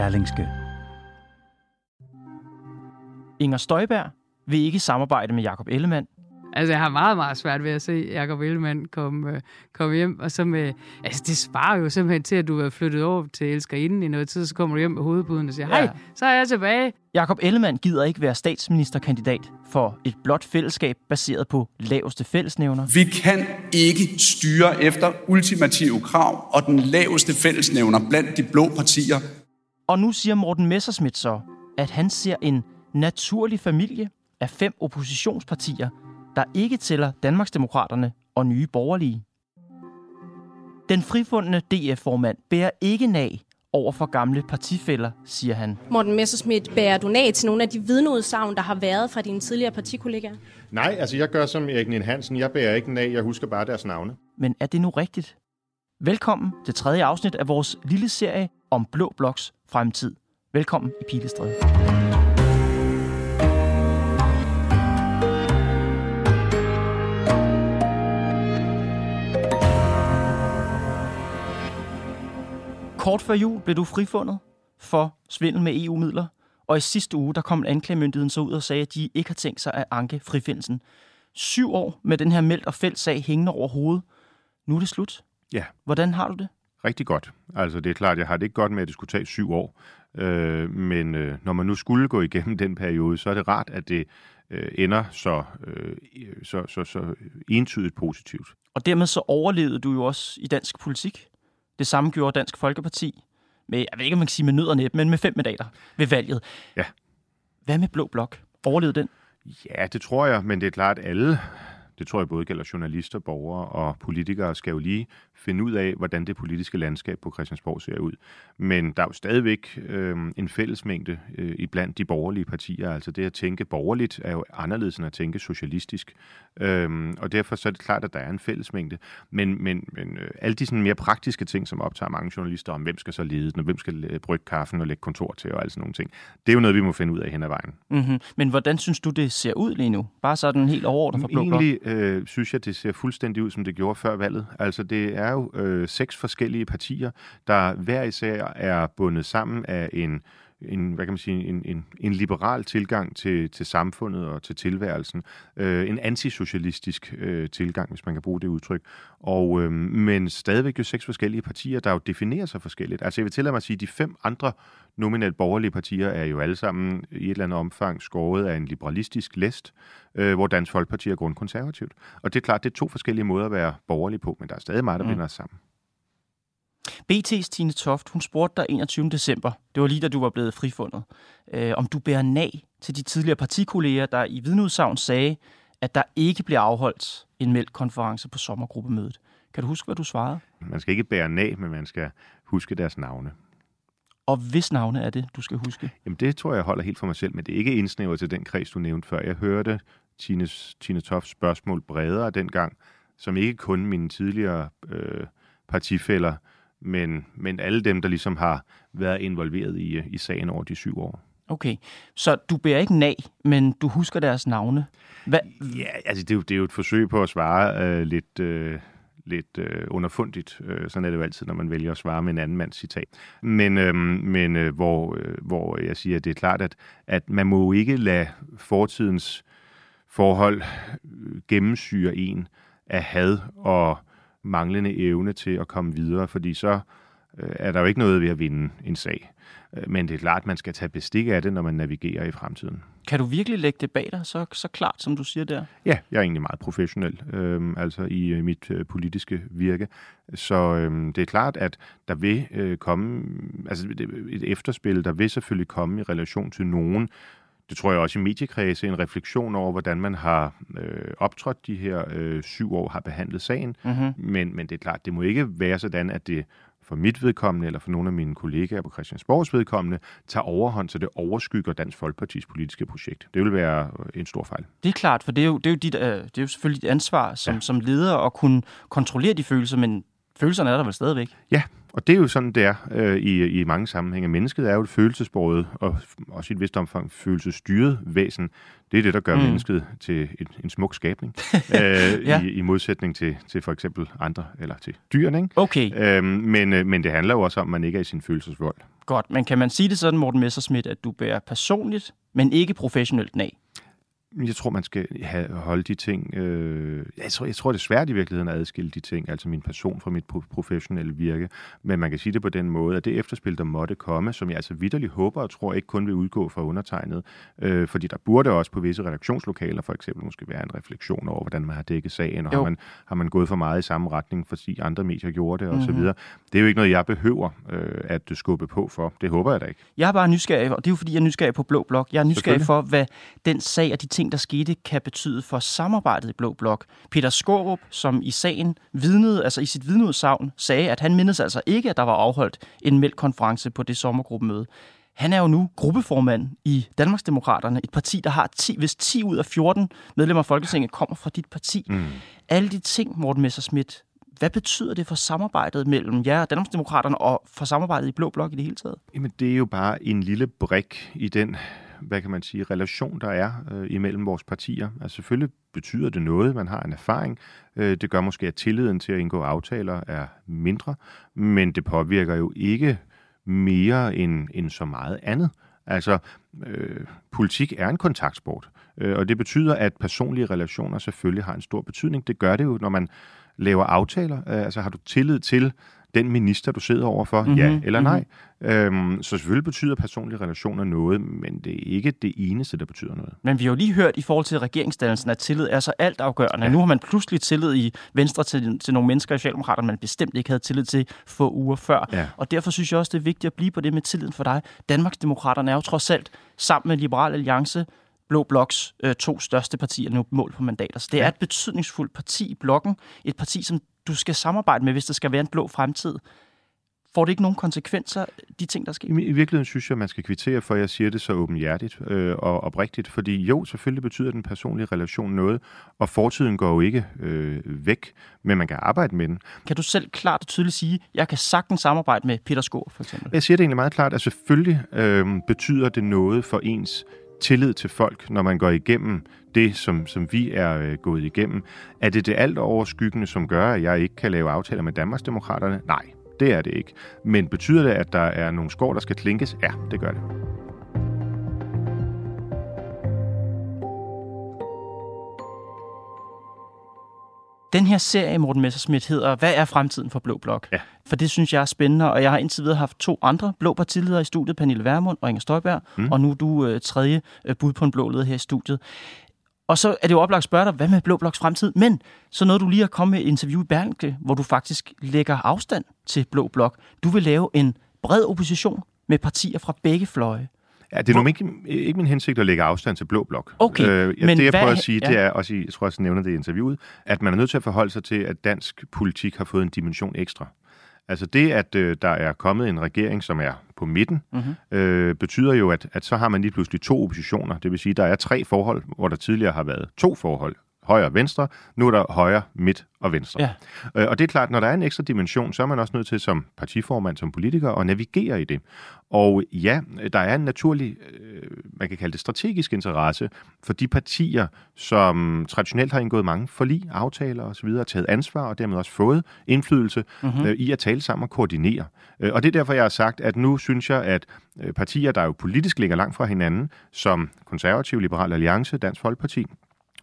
Berlingske. Inger Støjberg vil ikke samarbejde med Jakob Ellemann. Altså, jeg har meget, meget svært ved at se Jacob Ellemann komme, øh, komme hjem, og så med, altså, det svarer jo simpelthen til, at du er flyttet over til Elskerinden i noget tid, så kommer du hjem med hovedbuden og siger, hej, Ja. så er jeg tilbage. Jakob Ellemann gider ikke være statsministerkandidat for et blot fællesskab baseret på laveste fællesnævner. Vi kan ikke styre efter ultimative krav og den laveste fællesnævner blandt de blå partier. Og nu siger Morten Messerschmidt så, at han ser en naturlig familie af fem oppositionspartier, der ikke tæller Danmarksdemokraterne og Nye Borgerlige. Den frifundne DF-formand bærer ikke nag over for gamle partifælder, siger han. Morten Messerschmidt, bærer du nag til nogle af de vidneudsagn, der har været fra dine tidligere partikollegaer? Nej, altså jeg gør som Erik Nien Hansen. Jeg bærer ikke den af, jeg husker bare deres navne. Men er det nu rigtigt? Velkommen til tredje afsnit af vores lille serie om Blå Bloks fremtid. Velkommen i Pilestræde. Kort før jul blev du frifundet for svindel med EU-midler, og i sidste uge der kom anklagemyndigheden så ud og sagde, at de ikke har tænkt sig at anke frifindelsen. Syv år med den her meldt og fældt sag hængende over hovedet. Nu er det slut. Ja, Hvordan har du det? rigtig godt. Altså det er klart, jeg har det ikke godt med, at det skulle tage syv år. Øh, men øh, når man nu skulle gå igennem den periode, så er det rart, at det øh, ender så, øh, så, så, så entydigt positivt. Og dermed så overlevede du jo også i dansk politik. Det samme gjorde Dansk Folkeparti med, jeg ved ikke, om man kan sige med nød og næb, men med fem mandater ved valget. Ja. Hvad med Blå Blok? Overlevede den? Ja, det tror jeg, men det er klart, at alle, det tror jeg både gælder journalister, borgere og politikere, skal jo lige finde ud af, hvordan det politiske landskab på Christiansborg ser ud. Men der er jo stadigvæk øh, en fællesmængde øh, iblandt de borgerlige partier. Altså det at tænke borgerligt er jo anderledes end at tænke socialistisk. Øh, og derfor så er det klart, at der er en fællesmængde. Men, men, men øh, alle de sådan mere praktiske ting, som optager mange journalister om, hvem skal så lede den, og hvem skal øh, brygge kaffen og lægge kontor til og alle sådan nogle ting, det er jo noget, vi må finde ud af hen ad vejen. Mm-hmm. Men hvordan synes du, det ser ud lige nu? Bare sådan helt overordnet for Blå? Egentlig øh, synes jeg, det ser fuldstændig ud, som det gjorde før valget. Altså, det er jo øh, seks forskellige partier, der hver især er bundet sammen af en en, hvad kan man sige, en, en, en liberal tilgang til, til samfundet og til tilværelsen. Øh, en antisocialistisk øh, tilgang, hvis man kan bruge det udtryk. Og, øh, men stadigvæk jo seks forskellige partier, der jo definerer sig forskelligt. Altså jeg vil tillade mig at sige, at de fem andre nominelt borgerlige partier er jo alle sammen i et eller andet omfang skåret af en liberalistisk læst, øh, hvor Dansk Folkeparti er grundkonservativt. Og det er klart, det er to forskellige måder at være borgerlig på, men der er stadig meget, der Mm. binder os sammen. BT's Tine Toft, hun spurgte dig 21. december, det var lige da du var blevet frifundet, øh, om du bærer nag til de tidligere partikolleger, der i vidneudsagn sagde, at der ikke bliver afholdt en meldt konference på sommergruppemødet. Kan du huske, hvad du svarede? Man skal ikke bære nag, men man skal huske deres navne. Og hvis navne er det, du skal huske? Jamen det tror jeg holder helt for mig selv, men det er ikke indsnævret til den kreds, du nævnte før. Jeg hørte Tines, Tine Tofts spørgsmål bredere dengang, som ikke kun mine tidligere øh, partifælder, men, men alle dem, der ligesom har været involveret i, i sagen over de syv år. Okay, så du bærer ikke nag, men du husker deres navne. Hvad, Ja, altså det er jo, det er jo et forsøg på at svare øh, lidt, øh, lidt øh, underfundigt. Øh, sådan er det jo altid, når man vælger at svare med en anden mands citat. Men, øh, men øh, hvor, øh, hvor jeg siger, at det er klart, at, at man må jo ikke lade fortidens forhold øh, gennemsyre en af had og manglende evne til at komme videre, fordi så øh, er der jo ikke noget ved at vinde en sag. Øh, Men det er klart, at man skal tage bestik af det, når man navigerer i fremtiden. kan du virkelig lægge det bag dig så, så klart, som du siger der? Ja, jeg er egentlig meget professionel, øh, altså i øh, mit øh, politiske virke. Så øh, det er klart, at der vil øh, komme altså et, et efterspil, der vil selvfølgelig komme i relation til nogen. Det tror jeg også i mediekredse, en refleksion over, hvordan man har øh, optrådt de her øh, syv år, har behandlet sagen. Mm-hmm. Men, men det er klart, det må ikke være sådan, at det for mit vedkommende, eller for nogle af mine kollegaer på Christiansborgs vedkommende, tager overhånd, så det overskygger Dansk Folkepartis politiske projekt. Det vil være en stor fejl. Det er klart, for det er jo, det er jo, dit, øh, det er jo selvfølgelig dit ansvar som, ja. som leder at kunne kontrollere de følelser, men følelserne er der vel stadigvæk? Ja, og det er jo sådan, det er øh, i, i mange sammenhænge. Mennesket er jo et følelsesbordet, og også i et vist omfang følelsesstyret væsen. Det er det, der gør mm. mennesket til en, en smuk skabning, øh, ja. i, i modsætning til, til for eksempel andre, eller til dyrene. Ikke? Okay. Øhm, men, øh, men det handler jo også om, at man ikke er i sin følelsesvold. Godt, men kan man sige det sådan, Morten Messersmith, at du bærer personligt, men ikke professionelt nag? Jeg tror, man skal have, holde de ting... Øh, jeg, tror, jeg tror, det er svært i virkeligheden at adskille de ting, altså min person fra mit professionelle virke. Men man kan sige det på den måde, at det efterspil, der måtte komme, som jeg altså vidderligt håber og tror ikke kun vil udgå fra undertegnet, øh, fordi der burde også på visse redaktionslokaler for eksempel måske være en refleksion over, hvordan man har dækket sagen, og har man, har man gået for meget i samme retning, fordi andre medier gjorde det, osv. Mm-hmm. Det er jo ikke noget, jeg behøver øh, at skubbe på for. Det håber jeg da ikke. Jeg er bare nysgerrig, og det er jo fordi, jeg er nysgerrig på Blå Blok. Jeg er nysgerrig for, hvad den sag og de ting, der skete, kan betyde for samarbejdet i Blå Blok. Peter Skorup, som i sagen vidnede, altså i sit vidneudsagn, sagde, at han mindes altså ikke, at der var afholdt en mælkkonference på det sommergruppemøde. Han er jo nu gruppeformand i Danmarksdemokraterne, et parti, der har 10, hvis 10 ud af 14 medlemmer af Folketinget kommer fra dit parti. Mm. Alle de ting, Morten Messerschmidt, hvad betyder det for samarbejdet mellem jer Danmarksdemokraterne og for samarbejdet i Blå Blok i det hele taget? Jamen, det er jo bare en lille brik i den hvad kan man sige, relation, der er øh, imellem vores partier. Altså selvfølgelig betyder det noget, man har en erfaring. Øh, det gør måske, at tilliden til at indgå aftaler er mindre, men det påvirker jo ikke mere end, end så meget andet. Altså, øh, politik er en kontaktsport, øh, og det betyder, at personlige relationer selvfølgelig har en stor betydning. Det gør det jo, når man laver aftaler. Øh, altså, har du tillid til den minister, du sidder overfor, mm-hmm. ja eller nej. Mm-hmm. Øhm, så selvfølgelig betyder personlige relationer noget, men det er ikke det eneste, der betyder noget. Men vi har jo lige hørt i forhold til regeringsdannelsen, at tillid er så altafgørende. Ja. Nu har man pludselig tillid i Venstre til, til nogle mennesker i Socialdemokraterne, man bestemt ikke havde tillid til få uger før. Ja. Og derfor synes jeg også, det er vigtigt at blive på det med tilliden for dig. Danmarksdemokraterne er jo trods alt sammen med Liberal Alliance Blå Bloks øh, to største partier nu mål på mandater. Så det ja. er et betydningsfuldt parti i blokken. Et parti, som du skal samarbejde med, hvis der skal være en blå fremtid. Får det ikke nogen konsekvenser, de ting, der sker? I, virkeligheden synes jeg, man skal kvittere for, at jeg siger det så åbenhjertigt øh, og oprigtigt. Fordi jo, selvfølgelig betyder den personlige relation noget, og fortiden går jo ikke øh, væk, men man kan arbejde med den. Kan du selv klart og tydeligt sige, at jeg kan sagtens samarbejde med Peter Skår, for eksempel? Jeg siger det egentlig meget klart, at selvfølgelig øh, betyder det noget for ens tillid til folk, når man går igennem det, som, som vi er øh, gået igennem. Er det det alt overskyggende, som gør, at jeg ikke kan lave aftaler med Danmarksdemokraterne? Nej, det er det ikke. Men betyder det, at der er nogle skår, der skal klinkes? Ja, det gør det. Den her serie, Morten Messerschmidt, hedder Hvad er fremtiden for Blå Blok? Ja. For det synes jeg er spændende, og jeg har indtil videre haft to andre blå partiledere i studiet, Pernille Vermund og Inger Støjberg, mm. og nu er du øh, tredje øh, bud på en blå leder her i studiet. Og så er det jo oplagt at spørge dig, hvad med Blå Bloks fremtid? Men så noget du lige har kommet med et interview i Berlingske, hvor du faktisk lægger afstand til Blå Blok. Du vil lave en bred opposition med partier fra begge fløje. Ja, det er Hvor... ikke, ikke min hensigt at lægge afstand til Blå Blok. Okay, øh, ja, men Det, jeg prøver at sige, ja. det er også, i, jeg tror også, jeg nævner det i interviewet, at man er nødt til at forholde sig til, at dansk politik har fået en dimension ekstra. Altså det, at øh, der er kommet en regering, som er på midten, mm-hmm. øh, betyder jo, at, at så har man lige pludselig to oppositioner. Det vil sige, at der er tre forhold, hvor der tidligere har været to forhold højre og venstre. Nu er der højre, midt og venstre. Ja. Øh, og det er klart, når der er en ekstra dimension, så er man også nødt til som partiformand, som politiker, at navigere i det. Og ja, der er en naturlig, øh, man kan kalde det strategisk interesse for de partier, som traditionelt har indgået mange forlig, aftaler osv., taget ansvar og dermed også fået indflydelse mm-hmm. øh, i at tale sammen og koordinere. Øh, og det er derfor, jeg har sagt, at nu synes jeg, at øh, partier, der jo politisk ligger langt fra hinanden, som Konservativ, Liberal Alliance, Dansk Folkeparti,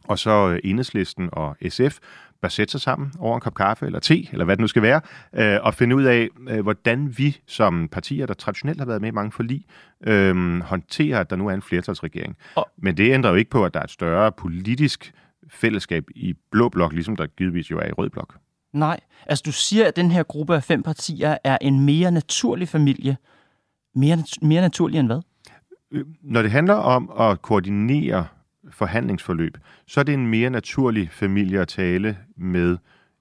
og så øh, Enhedslisten og SF bør sætte sig sammen over en kop kaffe eller te, eller hvad det nu skal være, øh, og finde ud af, øh, hvordan vi som partier, der traditionelt har været med i mange forlig, øh, håndterer, at der nu er en flertalsregering. Og... Men det ændrer jo ikke på, at der er et større politisk fællesskab i blå blok, ligesom der givetvis jo er i rød blok. Nej, altså du siger, at den her gruppe af fem partier er en mere naturlig familie. Mere, mere naturlig end hvad? Når det handler om at koordinere forhandlingsforløb, så er det en mere naturlig familie at tale med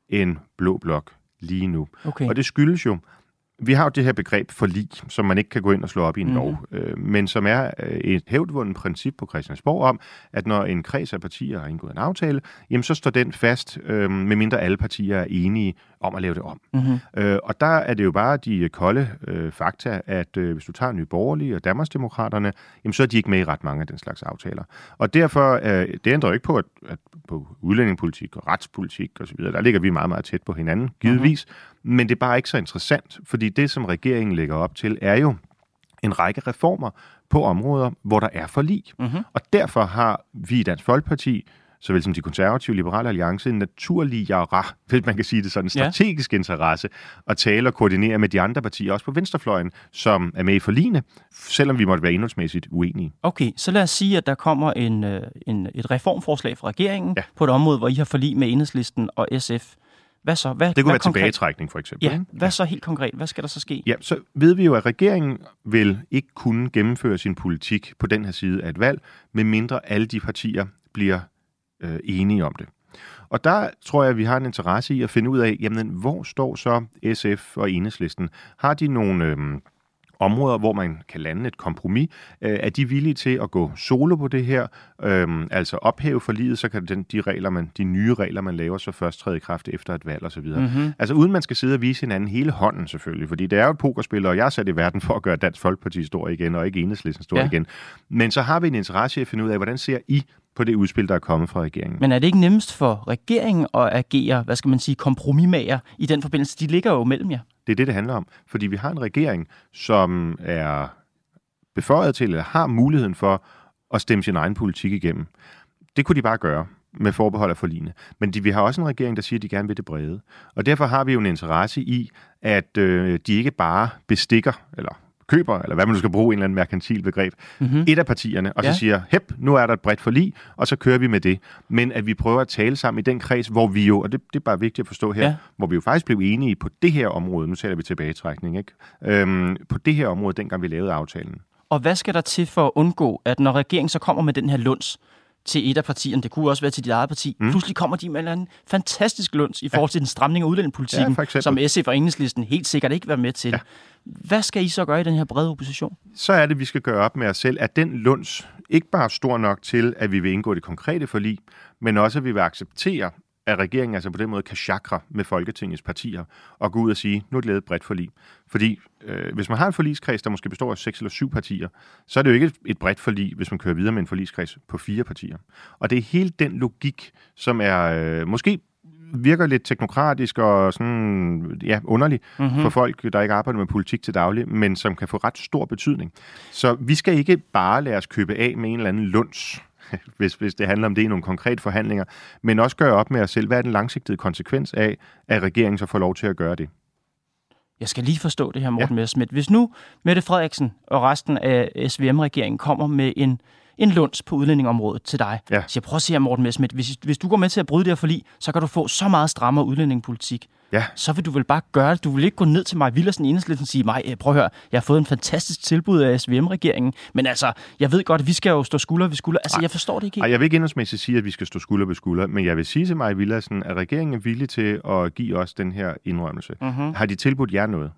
en blå blok lige nu. Okay. Og det skyldes jo, vi har jo det her begreb forlig, som man ikke kan gå ind og slå op i en mm. lov, øh, men som er øh, et hævdvundet princip på Christiansborg om, at når en kreds af partier har indgået en aftale, jamen så står den fast, øh, medmindre alle partier er enige om at lave det om. Mm-hmm. Øh, og der er det jo bare de kolde øh, fakta, at øh, hvis du tager Nye Borgerlige og Danmarksdemokraterne, jamen så er de ikke med i ret mange af den slags aftaler. Og derfor, øh, det ændrer jo ikke på, at, at på udlændingepolitik og retspolitik osv., der ligger vi meget, meget tæt på hinanden, givetvis. Mm-hmm. Men det er bare ikke så interessant, fordi det, som regeringen lægger op til, er jo en række reformer på områder, hvor der er forlig. Mm-hmm. Og derfor har vi i Dansk Folkeparti såvel som de konservative liberale alliance, en naturligere, hvis man kan sige det sådan, strategisk ja. interesse at tale og koordinere med de andre partier, også på venstrefløjen, som er med i forligende, selvom vi måtte være indholdsmæssigt uenige. Okay, så lad os sige, at der kommer en, øh, en, et reformforslag fra regeringen ja. på et område, hvor I har forlig med enhedslisten og SF. Hvad så? Hvad, det kunne hvad være konkret? tilbagetrækning, for eksempel. Ja, hvad ja. så helt konkret? Hvad skal der så ske? Ja, så ved vi jo, at regeringen vil ikke kunne gennemføre sin politik på den her side af et valg, medmindre alle de partier bliver øh, enige om det. Og der tror jeg, at vi har en interesse i at finde ud af, jamen, hvor står så SF og Enhedslisten? Har de nogle øh, områder, hvor man kan lande et kompromis? Øh, er de villige til at gå solo på det her? Øh, altså ophæve for livet, så kan den, de, regler, man, de nye regler, man laver, så først træde i kraft efter et valg osv. Mm-hmm. Altså uden man skal sidde og vise hinanden hele hånden selvfølgelig, fordi det er jo et pokerspil, og jeg er sat i verden for at gøre Dansk Folkeparti stor igen, og ikke Enhedslisten stor ja. igen. Men så har vi en interesse i at finde ud af, hvordan ser I på det udspil, der er kommet fra regeringen. Men er det ikke nemmest for regeringen at agere, hvad skal man sige, kompromismager i den forbindelse? De ligger jo mellem jer. Det er det, det handler om. Fordi vi har en regering, som er beføjet til, eller har muligheden for at stemme sin egen politik igennem. Det kunne de bare gøre med forbehold af forligende. Men de, vi har også en regering, der siger, at de gerne vil det brede. Og derfor har vi jo en interesse i, at øh, de ikke bare bestikker, eller køber, eller hvad man nu skal bruge, en eller anden merkantil begreb, mm-hmm. et af partierne, og ja. så siger, hep, nu er der et bredt forlig, og så kører vi med det. Men at vi prøver at tale sammen i den kreds, hvor vi jo, og det, det er bare vigtigt at forstå her, ja. hvor vi jo faktisk blev enige på det her område, nu taler vi tilbagetrækning, ikke? Øhm, på det her område, dengang vi lavede aftalen. Og hvad skal der til for at undgå, at når regeringen så kommer med den her lunds, til et af partierne, det kunne også være til dit eget parti, mm. pludselig kommer de med en fantastisk lunds i forhold til ja. den stramning af udlændingepolitikken, ja, som SF og Enhedslisten helt sikkert ikke vil være med til. Ja. Hvad skal I så gøre i den her brede opposition? Så er det, vi skal gøre op med os selv, at den lunds ikke bare er stor nok til, at vi vil indgå det konkrete forlig, men også, at vi vil acceptere, at regeringen altså på den måde kan chakre med Folketingets partier og gå ud og sige, nu er det lavet et bredt forlig. Fordi øh, hvis man har en forligskreds, der måske består af seks eller syv partier, så er det jo ikke et bredt forlig, hvis man kører videre med en forligskreds på fire partier. Og det er hele den logik, som er øh, måske virker lidt teknokratisk og sådan, ja, underlig mm-hmm. for folk, der ikke arbejder med politik til daglig, men som kan få ret stor betydning. Så vi skal ikke bare lade os købe af med en eller anden lunds, hvis, hvis det handler om det i nogle konkrete forhandlinger, men også gøre op med os selv, hvad er den langsigtede konsekvens af, at regeringen så får lov til at gøre det. Jeg skal lige forstå det her, Morten ja. Messerschmidt. Hvis nu Mette Frederiksen og resten af SVM-regeringen kommer med en en lunds på udlændingområdet til dig. Ja. Så jeg prøver at sige, Morten Messerschmidt, hvis, hvis du går med til at bryde det her forlig, så kan du få så meget strammere udlændingepolitik. Ja. Så vil du vel bare gøre det. Du vil ikke gå ned til mig, Villersen Enhedslisten og sige, mig, prøv at høre, jeg har fået en fantastisk tilbud af SVM-regeringen, men altså, jeg ved godt, at vi skal jo stå skulder ved skulder. Altså, Ej. jeg forstår det ikke. Ej, jeg vil ikke indholdsmæssigt sige, at vi skal stå skulder ved skulder, men jeg vil sige til mig, Villersen, at regeringen er villig til at give os den her indrømmelse. Uh-huh. Har de tilbudt jer noget?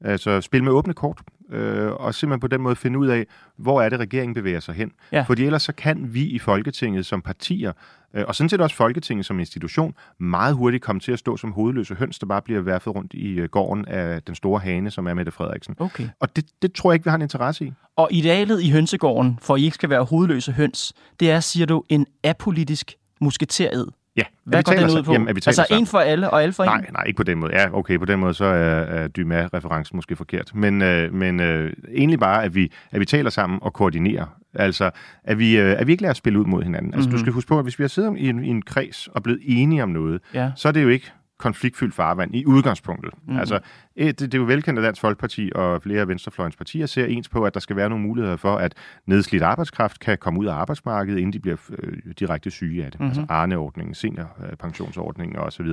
Altså spil med åbne kort, øh, og simpelthen på den måde finde ud af, hvor er det, regeringen bevæger sig hen. Ja. Fordi ellers så kan vi i Folketinget som partier, øh, og sådan set også Folketinget som institution, meget hurtigt komme til at stå som hovedløse høns, der bare bliver værfet rundt i øh, gården af den store hane, som er Mette Frederiksen. Okay. Og det, det tror jeg ikke, vi har en interesse i. Og idealet i hønsegården, for I ikke skal være hovedløse høns, det er, siger du, en apolitisk musketeret Ja. Hvad går den ud på? Jamen, vi altså sammen. en for alle og alle for nej, en? Nej, ikke på den måde. Ja, okay, på den måde så er, er Dumas-referencen måske forkert. Men, øh, men øh, egentlig bare, at vi, at vi taler sammen og koordinerer. Altså, at vi, øh, at vi ikke lader os spille ud mod hinanden. Altså, mm-hmm. du mhm. skal huske på, at hvis vi har siddet i en, i en kreds og blevet enige om noget, ja. så er det jo ikke konfliktfyldt farvand i udgangspunktet. Mm. Altså, det, det er jo velkendt, at Dansk Folkeparti og flere af venstrefløjens partier ser ens på, at der skal være nogle muligheder for, at nedslidt arbejdskraft kan komme ud af arbejdsmarkedet, inden de bliver øh, direkte syge af det. Mm-hmm. Altså Arne-ordningen, seniorpensionsordningen osv.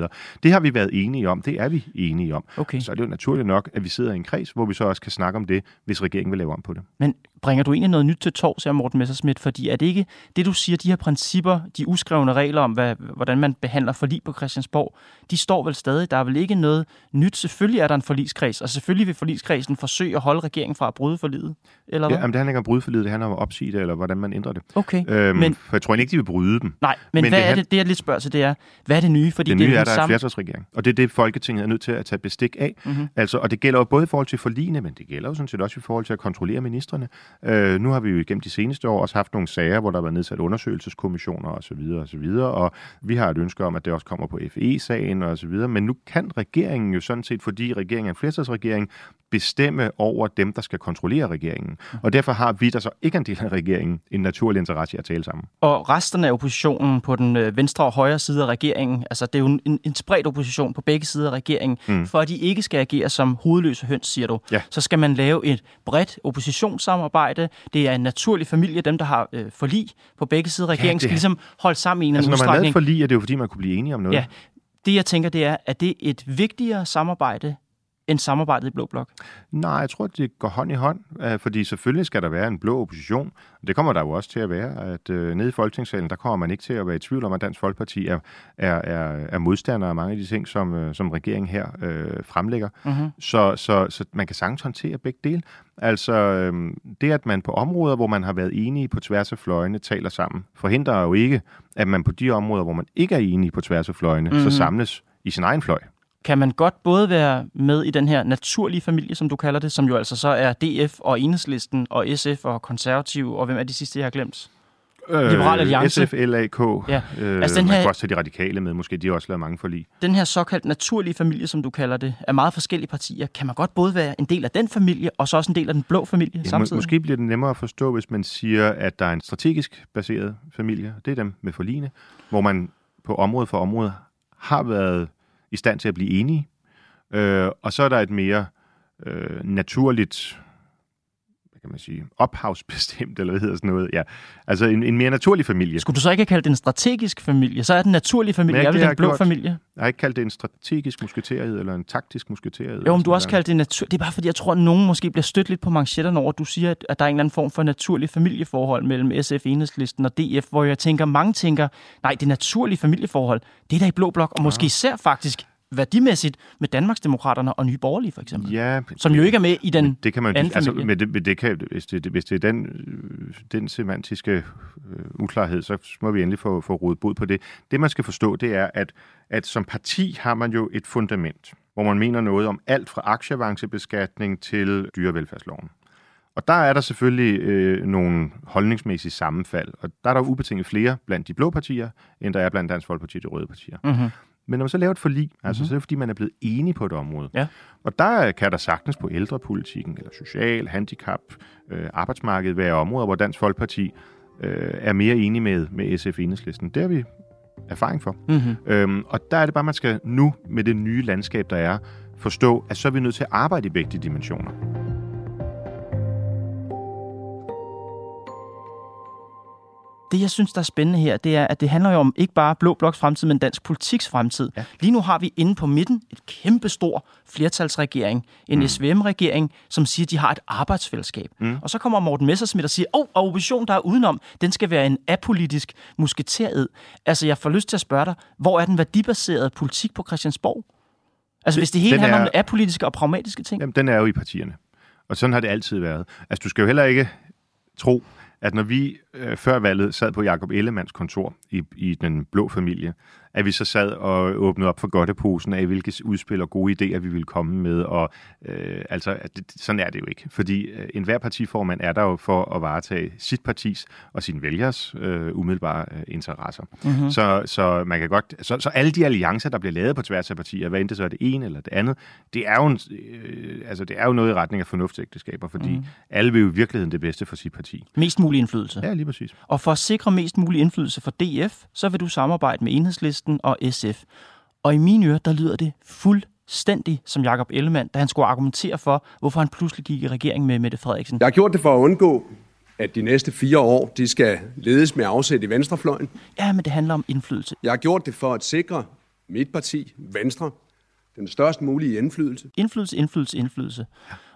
Det har vi været enige om. Det er vi enige om. Okay. Så er det jo naturligt nok, at vi sidder i en kreds, hvor vi så også kan snakke om det, hvis regeringen vil lave om på det. Men bringer du egentlig noget nyt til tors her, Morten Messerschmidt? Fordi er det ikke det, du siger, de her principper, de uskrevne regler om, hvad, hvordan man behandler forlig på Christiansborg, de står vel stadig. Der er vel ikke noget nyt. Selvfølgelig er der en forligskreds, og selvfølgelig vil forligskredsen forsøge at holde regeringen fra at bryde forliget. Eller hvad? Ja, jamen, det handler ikke om bryde forlidet, det handler om at opsige det, eller hvordan man ændrer det. Okay, Øhm, men, for jeg tror ikke, de vil bryde dem. nej, men, men hvad det er det, det jeg lidt spørger til, det er, hvad er det nye? Fordi Det det nye er, den at der er en samme... flertalsregering. Og det er det, Folketinget er nødt til at tage bestik af. Mm-hmm. Altså, og det gælder jo både i forhold til forligene, men det gælder jo sådan set også i forhold til at kontrollere ministerne. Øh, nu har vi jo igennem de seneste år også haft nogle sager, hvor der har været nedsat undersøgelseskommissioner osv. Og, så videre, og vi har et ønske om, at det også kommer på FE-sagen og så videre. Men nu kan regeringen jo sådan set, fordi regeringen er en flertalsregering, bestemme over dem, der skal kontrollere regeringen. Og derfor har vi, der så ikke er en del af regeringen, en naturlig interesse i at tale sammen. Og resten af oppositionen på den øh, venstre og højre side af regeringen, altså det er jo en, en, spredt opposition på begge sider af regeringen, mm. for at de ikke skal agere som hovedløse høns, siger du, Ja. så skal man lave et bredt oppositionssamarbejde. Det er en naturlig familie, dem der har øh, forlig på begge sider af regeringen, det skal ligesom holde sammen i en Altså, eller når man lavede forlig, er det jo fordi, man kunne blive enige om noget. Ja, det jeg tænker, det er, at det er et vigtigere samarbejde end samarbejdet i Blå Blok. Nej, jeg tror, det går hånd i hånd, øh, fordi selvfølgelig skal der være en blå opposition. Det kommer der jo også til at være, at øh, nede i Folketingssalen, der kommer man ikke til at være i tvivl om, at Dansk Folkeparti er, er, er, er modstander af mange af de ting, som, øh, som regeringen her øh, fremlægger. Mm-hmm. Så, så, så man kan sagtens håndtere begge dele. Altså, øh, det at man på områder, hvor man har været enige på tværs af fløjene, taler sammen, forhindrer jo ikke, at man på de områder, hvor man ikke er enige på tværs af fløjene, mm-hmm. så samles i sin egen fløj. Kan man godt både være med i den her naturlige familie, som du kalder det, som jo altså så er DF og Enhedslisten og SF og Konservativ, og hvem er de sidste, jeg har glemt? Liberal Alliance. SF, LAK. Ja. Øh, Altså, den man her- kan også tage de radikale med, måske. De har også lavet mange forlig. Den her såkaldt naturlige familie, som du kalder det, er meget forskellige partier. Kan man godt både være en del af den familie, og så også en del af den blå familie Ja, må, samtidig? måske bliver det nemmere at forstå, hvis man siger, at der er en strategisk baseret familie. Det er dem med forligene, hvor man på område for område har været i stand til at blive enige. Øh, og så er der et mere øh, naturligt kan man sige, ophavsbestemt, eller hvad hedder sådan noget. Ja. Altså en, en mere naturlig familie. Skulle du så ikke have kaldt det en strategisk familie? Så er den naturlige familie, Men det vel har den jeg blå gjort. familie? Jeg har ikke kaldt det en strategisk musketeriet, eller en taktisk musketeriet. Jo, men du har også kaldt det natur... Det er bare fordi, jeg tror, at nogen måske bliver stødt lidt på manchetterne over, at du siger, at at der er en eller anden form for naturlig familieforhold mellem SF, Enhedslisten og DF, hvor jeg tænker, mange tænker, nej, det naturlige familieforhold, det er der i Blå Blok, og måske især faktisk værdimæssigt med Danmarksdemokraterne og Nye Borgerlige, for eksempel. Ja, Som jo ikke er med i den det kan man anden altså, familie. men det, men det kan, hvis, det, hvis det er den, øh, den semantiske øh, uklarhed, så må vi endelig få, få rodet bod på det. Det, man skal forstå, det er, at, at som parti har man jo et fundament, hvor man mener noget om alt fra aktieavancebeskatning til dyrevelfærdsloven. Og der er der selvfølgelig øh, nogle holdningsmæssige sammenfald, og der er der ubetinget flere blandt de blå partier, end der er blandt Dansk Folkeparti og de røde partier. Mm-hmm. Men når man så laver et forlig, mm-hmm. altså, så er det fordi, man er blevet enige på et område. Ja. Og der kan der sagtens på ældrepolitikken, eller social, handicap, øh, arbejdsmarkedet være områder, hvor Dansk Folkeparti øh, er mere enige med, med SF Enhedslisten. Det har vi erfaring for. Mm-hmm. Øhm, og der er det bare, man skal nu, med det nye landskab, der er, forstå, at så er vi nødt til at arbejde i begge dimensioner. Det, jeg synes, der er spændende her, det er, at det handler jo om ikke bare Blå Bloks fremtid, men dansk politiks fremtid. Ja. Lige nu har vi inde på midten et kæmpestor flertalsregering, en mm. SVM-regering, som siger, at de har et arbejdsfællesskab. Mm. Og så kommer Morten Messersmith og siger, åh, oh, og oppositionen, der er udenom, den skal være en apolitisk musketered. Altså, jeg får lyst til at spørge dig, hvor er den værdibaserede politik på Christiansborg? Altså, hvis det hele den handler er- om apolitiske og pragmatiske ting. Jamen, den er jo i partierne. Og sådan har det altid været. Altså, du skal jo heller ikke tro, at når vi øh, før valget sad på Jakob Ellemanns kontor i, i den blå familie, at vi så sad og åbnede op for godteposen af, hvilke udspil og gode idéer vi ville komme med. Og øh, altså, at det, sådan er det jo ikke. Fordi øh, enhver partiformand er der jo for at varetage sit partis og sin vælgers øh, umiddelbare øh, interesser. Mm-hmm. Så, så man kan godt... Så, så alle de alliancer, der bliver lavet på tværs af partier, hvad end det så er det ene eller det andet, det er jo, en, øh, altså, det er jo noget i retning af fornuftsægteskaber, fordi mm. alle vil jo i virkeligheden det bedste for sit parti. Mest mulig indflydelse. Ja, lige præcis. Og for at sikre mest mulig indflydelse for DF, så vil du samarbejde med Enhedslisten og SF. Og i mine ører, der lyder det fuldstændig som Jakob Ellemann, da han skulle argumentere for, hvorfor han pludselig gik i regering med Mette Frederiksen. Jeg har gjort det for at undgå, at de næste fire år, de skal ledes med afsæt i venstrefløjen. Ja, men det handler om indflydelse. Jeg har gjort det for at sikre mit parti, Venstre, den størst mulige indflydelse. Indflydelse, indflydelse, indflydelse.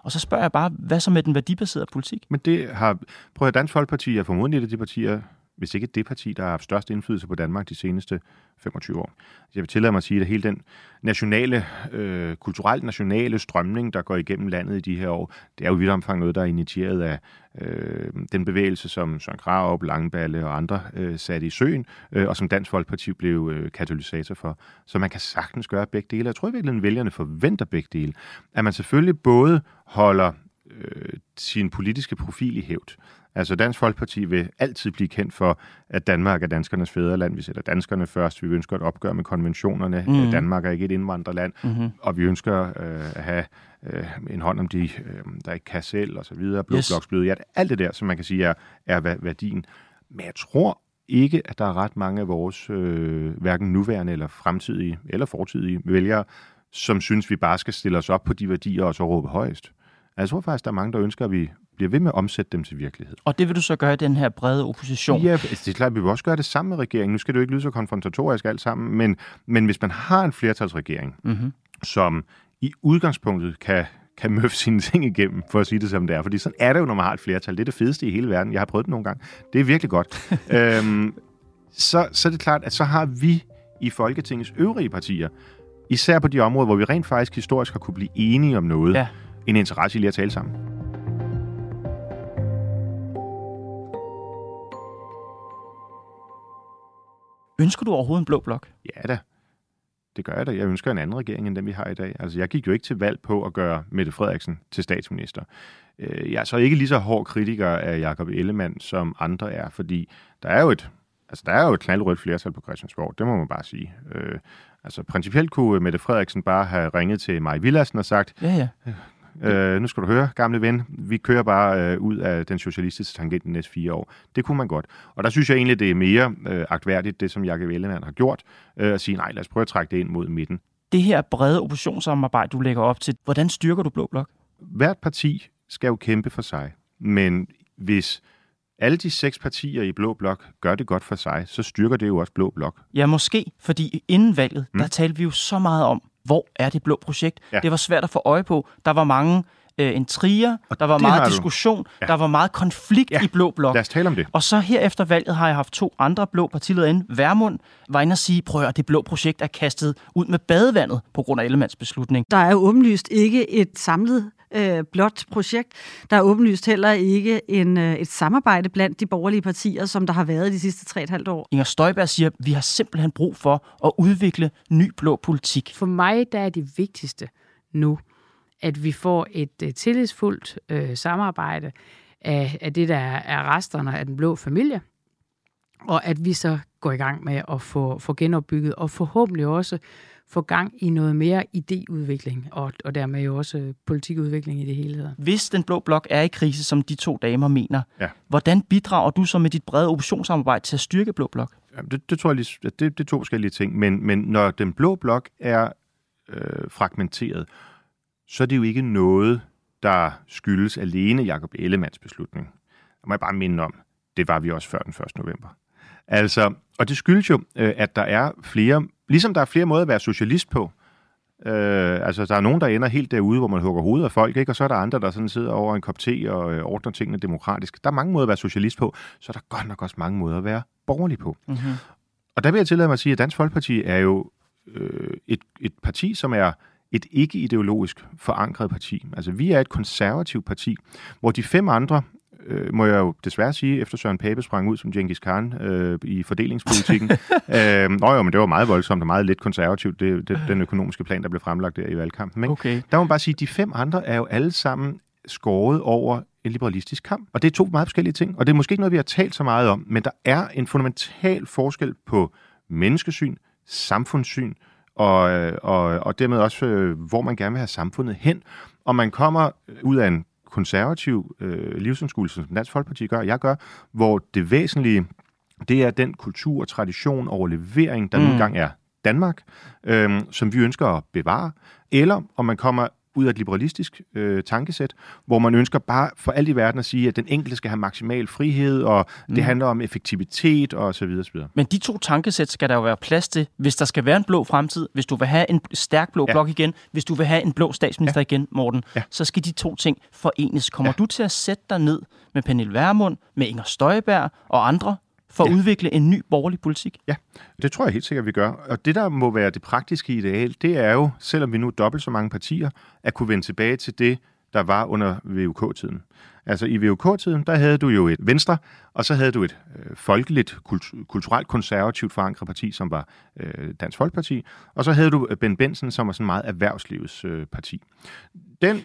Og så spørger jeg bare, hvad så med den værdibaserede politik? Men det har, prøv at Dansk Folkeparti er formodentlig et af de partier, hvis ikke det parti, der har haft størst indflydelse på Danmark de seneste 25 år. Jeg vil tillade mig at sige, at hele den nationale, øh, kulturelt nationale strømning, der går igennem landet i de her år, det er jo i vidt omfang noget, der er initieret af øh, den bevægelse, som Søren Krarup, Langballe og andre øh, satte i søen, øh, og som Dansk Folkeparti blev øh, katalysator for. Så man kan sagtens gøre begge dele. Jeg tror virkelig, at vælgerne forventer begge dele. At man selvfølgelig både holder øh, sin politiske profil i hævd, Altså Dansk Folkeparti vil altid blive kendt for, at Danmark er danskernes fædreland. Vi sætter danskerne først. Vi ønsker et opgør med konventionerne. Mm. Danmark er ikke et indvandrerland. Mm-hmm. Og vi ønsker øh, at have øh, en hånd om de, øh, der ikke kan selv, og så videre. Blå yes. ja, alt det der, som man kan sige er, er værdien. Men jeg tror ikke, at der er ret mange af vores øh, hverken nuværende eller fremtidige eller fortidige vælgere, som synes, vi bare skal stille os op på de værdier og så råbe højst. Altså, jeg tror faktisk, der er mange, der ønsker, at vi bliver ved med at omsætte dem til virkelighed. Og det vil du så gøre i den her brede opposition? Ja, altså, det er klart, vi vil også gøre det sammen med regeringen. Nu skal det jo ikke lyde så konfrontatorisk alt sammen, men, men hvis man har en flertalsregering, mm-hmm. som i udgangspunktet kan kan møffe sine ting igennem, for at sige det som det er. Fordi sådan er det jo, når man har et flertal. Det er det fedeste i hele verden. Jeg har prøvet det nogle gange. Det er virkelig godt. øhm, så, så er det klart, at så har vi i Folketingets øvrige partier, især på de områder, hvor vi rent faktisk historisk har kunne blive enige om noget, ja. En interesse i lige at tale sammen. Ønsker du overhovedet en blå blok? Ja da. Det gør jeg da. Jeg ønsker en anden regering, end den vi har i dag. Altså, jeg gik jo ikke til valg på at gøre Mette Frederiksen til statsminister. Øh, jeg er så ikke lige så hård kritiker af Jakob Ellemann, som andre er, fordi der er jo et, altså, der er jo et knaldrødt flertal på Christiansborg. Det må man bare sige. Øh, altså, principielt kunne Mette Frederiksen bare have ringet til Maj Villassen og sagt, ja, ja. Øh, nu skal du høre, gamle ven, vi kører bare øh, ud af den socialistiske tangent de næste fire år. Det kunne man godt. Og der synes jeg egentlig, det er mere øh, aktværdigt, det som Jakob Ellemann har gjort, øh, at sige, nej, lad os prøve at trække det ind mod midten. Det her brede oppositionssamarbejde, du lægger op til, hvordan styrker du Blå Blok? Hvert parti skal jo kæmpe for sig, men hvis alle de seks partier i Blå Blok gør det godt for sig, så styrker det jo også Blå Blok. Ja, måske, fordi inden valget, mm. der talte vi jo så meget om, hvor er det blå projekt? Ja. Det var svært at få øje på. Der var mange øh, intriger, og der var meget diskussion, ja. der var meget konflikt ja. i Blå Blok. Lad os tale om det. Og så her efter valget har jeg haft to andre blå partiledere ind. Værmund var inde og sige, prøv at det blå projekt er kastet ud med badevandet på grund af Ellemands beslutning. Der er jo åbenlyst ikke et samlet øh, blot projekt. Der er åbenlyst heller ikke en, øh, et samarbejde blandt de borgerlige partier, som der har været de sidste tre et halvt år. Inger Støjberg siger, at vi har simpelthen brug for at udvikle ny blå politik. For mig der er det vigtigste nu, at vi får et uh, tillidsfuldt uh, samarbejde af, af det, der er resterne af den blå familie, og at vi så går i gang med at få, få genopbygget, og forhåbentlig også få gang i noget mere idéudvikling, og, og dermed jo også politikudvikling i det hele taget. Hvis den blå blok er i krise, som de to damer mener, ja. hvordan bidrager du så med dit brede oppositionssamarbejde til at styrke blå blok? Jamen, det, det tror jeg lige, det, det er to forskellige ting, men, men når den blå blok er øh, fragmenteret, så er det jo ikke noget, der skyldes alene Jakob Ellemanns beslutning. Det må jeg bare minde om, det var vi også før den 1. november. Altså, og det skyldes jo, øh, at der er flere, ligesom der er flere måder at være socialist på. Øh, altså, der er nogen, der ender helt derude, hvor man hugger hovedet af folk, ikke? og så er der andre, der sådan sidder over en kop te og øh, ordner tingene demokratisk. Der er mange måder at være socialist på, så er der godt nok også mange måder at være borgerlig på. Mm-hmm. Og der vil jeg tillade mig at sige, at Dansk Folkeparti er jo øh, et, et parti, som er et ikke-ideologisk forankret parti. Altså, vi er et konservativt parti, hvor de fem andre øh, må jeg jo desværre sige, efter Søren Pape sprang ud som Genghis Khan øh, i fordelingspolitikken. øh, nå jo, men det var meget voldsomt og meget lidt konservativt, det, det, den økonomiske plan, der blev fremlagt der i valgkampen. Men okay. der må man bare sige, at de fem andre er jo alle sammen skåret over en liberalistisk kamp. Og det er to meget forskellige ting, og det er måske ikke noget, vi har talt så meget om, men der er en fundamental forskel på menneskesyn, samfundssyn, og, og, og dermed også, øh, hvor man gerne vil have samfundet hen. Og man kommer ud af en konservativ øh, livsanskuelse, som Dansk Folkeparti gør, jeg gør, hvor det væsentlige, det er den kultur, tradition og levering, der mm. nu engang er Danmark, øh, som vi ønsker at bevare, eller om man kommer ud af et liberalistisk øh, tankesæt, hvor man ønsker bare for alt i verden at sige, at den enkelte skal have maksimal frihed, og mm. det handler om effektivitet og så videre, så videre. Men de to tankesæt skal der jo være plads til, hvis der skal være en blå fremtid, hvis du vil have en stærk blå ja. blok igen, hvis du vil have en blå statsminister ja. igen, Morten, ja. så skal de to ting forenes. Kommer ja. du til at sætte dig ned med Pernille Vermund, med Inger Støjberg og andre for at ja. udvikle en ny borgerlig politik? Ja, det tror jeg helt sikkert, vi gør. Og det, der må være det praktiske ideal, det er jo, selvom vi nu er dobbelt så mange partier, at kunne vende tilbage til det, der var under VUK-tiden. Altså i VUK-tiden, der havde du jo et Venstre, og så havde du et øh, folkeligt, kultur- kulturelt konservativt forankret parti, som var øh, Dansk Folkeparti, og så havde du Ben Benson, som var sådan meget erhvervslivets øh, parti. Den,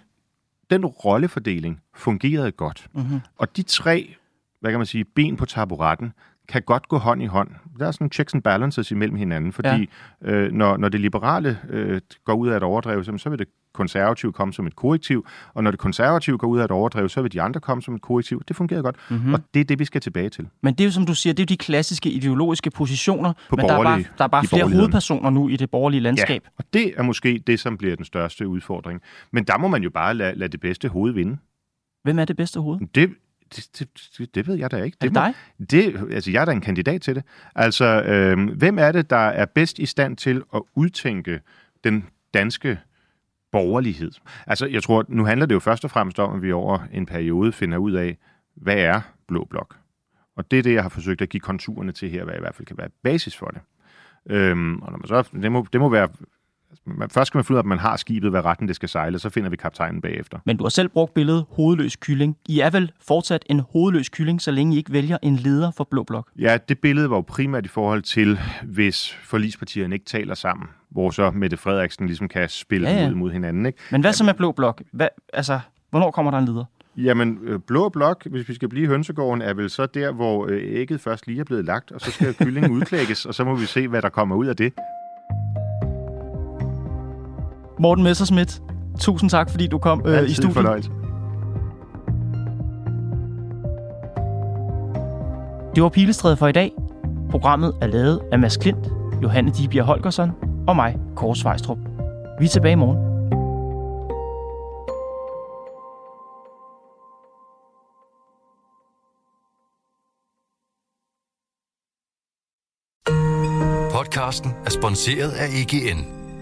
den rollefordeling fungerede godt. Mm-hmm. Og de tre, hvad kan man sige, ben på taburetten, kan godt gå hånd i hånd. Der er sådan checks and balances imellem hinanden, fordi ja. øh, når, når det liberale øh, går ud af et overdrev, så vil det konservative komme som et korrektiv, og når det konservative går ud af et overdrev, så vil de andre komme som et korrektiv. Det fungerer godt, mm-hmm. og det er det, vi skal tilbage til. Men det er jo, som du siger, det er jo de klassiske ideologiske positioner, På men der er bare, der er bare flere hovedpersoner nu i det borgerlige landskab. Ja, og det er måske det, som bliver den største udfordring. Men der må man jo bare lade, lade det bedste hoved vinde. Hvem er det bedste hoved? Det, det, det, det ved jeg da ikke. Er det, det må, Det, altså, jeg er da en kandidat til det. Altså, øh, hvem er det, der er bedst i stand til at udtænke den danske borgerlighed? Altså, jeg tror, nu handler det jo først og fremmest om, at vi over en periode finder ud af, hvad er Blå Blok? Og det er det, jeg har forsøgt at give konturerne til her, hvad i hvert fald kan være basis for det. Øhm, og når man så, det, må, det må være man, først skal man finde ud af, at man har skibet, hvad retten det skal sejle, så finder vi kaptajnen bagefter. Men du har selv brugt billedet hovedløs kylling. I er vel fortsat en hovedløs kylling, så længe I ikke vælger en leder for Blå Blok? Ja, det billede var jo primært i forhold til, hvis forlispartierne ikke taler sammen, hvor så Mette Frederiksen ligesom kan spille ja, ja. ud mod hinanden. Ikke? Men hvad så med Blå Blok? Hvad, altså, hvornår kommer der en leder? Jamen, øh, blå blok, hvis vi skal blive hønsegården, er vel så der, hvor øh, ægget først lige er blevet lagt, og så skal kyllingen udklækkes, og så må vi se, hvad der kommer ud af det. Morten Messerschmidt, tusind tak, fordi du kom øh, i studiet. Fornøjelse. Det var Pilestræde for i dag. Programmet er lavet af Mads Klint, Johanne Dibjerg Holgersen og mig, Kåre Svejstrup. Vi er tilbage i morgen. Podcasten er sponsoreret af EGN.